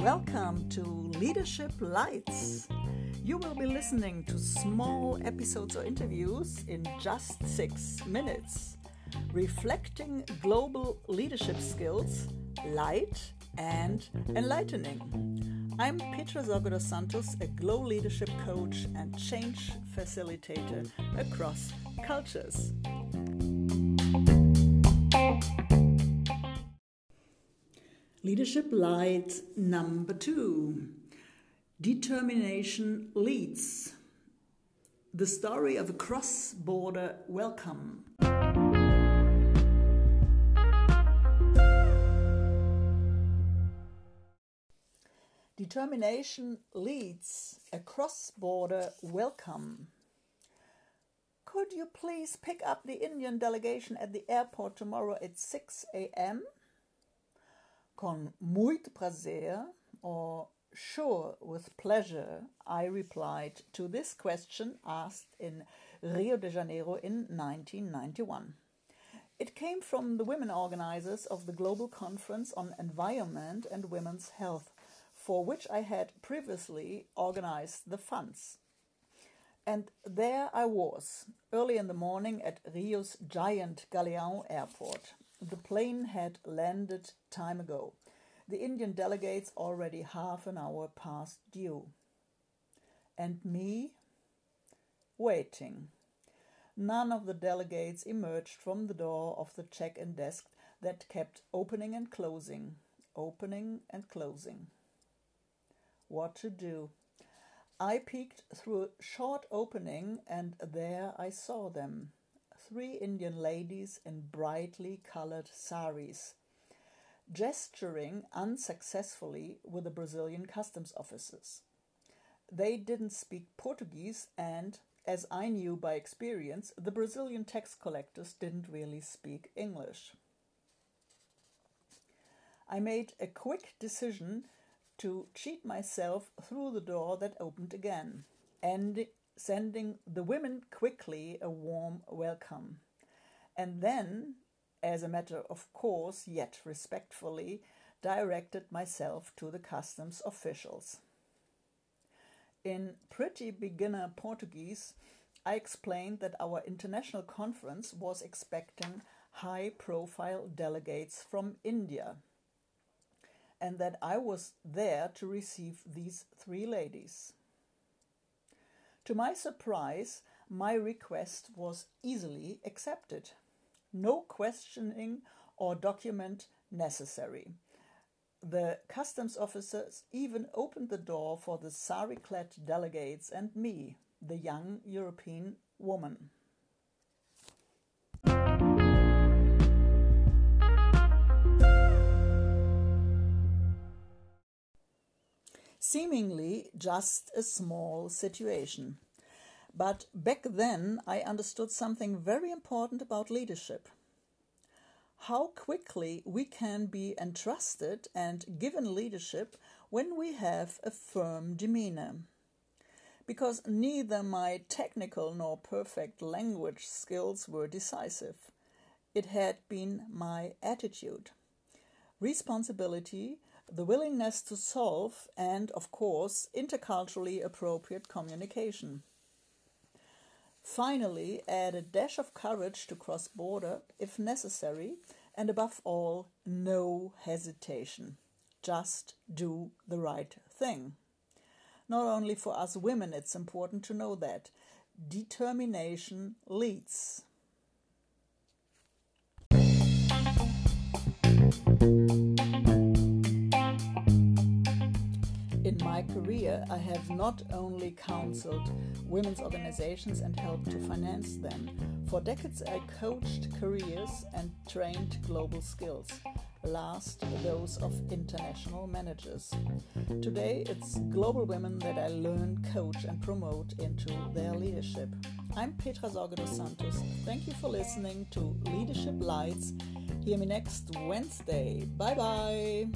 Welcome to Leadership Lights. You will be listening to small episodes or interviews in just six minutes, reflecting global leadership skills, light and enlightening. I'm Petra Zogo Santos, a Glow leadership coach and change facilitator across cultures. Leadership Light number two Determination Leads. The story of a cross border welcome. Determination leads a cross border welcome. Could you please pick up the Indian delegation at the airport tomorrow at 6 a.m.? Con muito prazer, or sure, with pleasure, I replied to this question asked in Rio de Janeiro in 1991. It came from the women organizers of the Global Conference on Environment and Women's Health for which I had previously organized the funds. And there I was, early in the morning at Rio's giant Galeão airport. The plane had landed time ago. The Indian delegates already half an hour past due. And me? Waiting. None of the delegates emerged from the door of the check in desk that kept opening and closing, opening and closing what to do. I peeked through a short opening, and there I saw them three Indian ladies in brightly colored saris, gesturing unsuccessfully with the Brazilian customs officers. They didn't speak Portuguese, and, as I knew by experience, the Brazilian tax collectors didn't really speak English. I made a quick decision to cheat myself through the door that opened again, sending the women quickly a warm welcome. And then, as a matter of course, yet respectfully, directed myself to the customs officials. In pretty beginner Portuguese, I explained that our international conference was expecting high profile delegates from India and that I was there to receive these three ladies. To my surprise, my request was easily accepted. No questioning or document necessary. The customs officers even opened the door for the sari clad delegates and me, the young European woman. Seemingly just a small situation. But back then, I understood something very important about leadership. How quickly we can be entrusted and given leadership when we have a firm demeanor. Because neither my technical nor perfect language skills were decisive, it had been my attitude. Responsibility the willingness to solve, and, of course, interculturally appropriate communication. Finally, add a dash of courage to cross border if necessary, and above all, no hesitation. Just do the right thing. Not only for us women, it's important to know that determination leads. Career, I have not only counseled women's organizations and helped to finance them. For decades, I coached careers and trained global skills. Last, those of international managers. Today, it's global women that I learn, coach, and promote into their leadership. I'm Petra Sorge dos Santos. Thank you for listening to Leadership Lights. Hear me next Wednesday. Bye bye.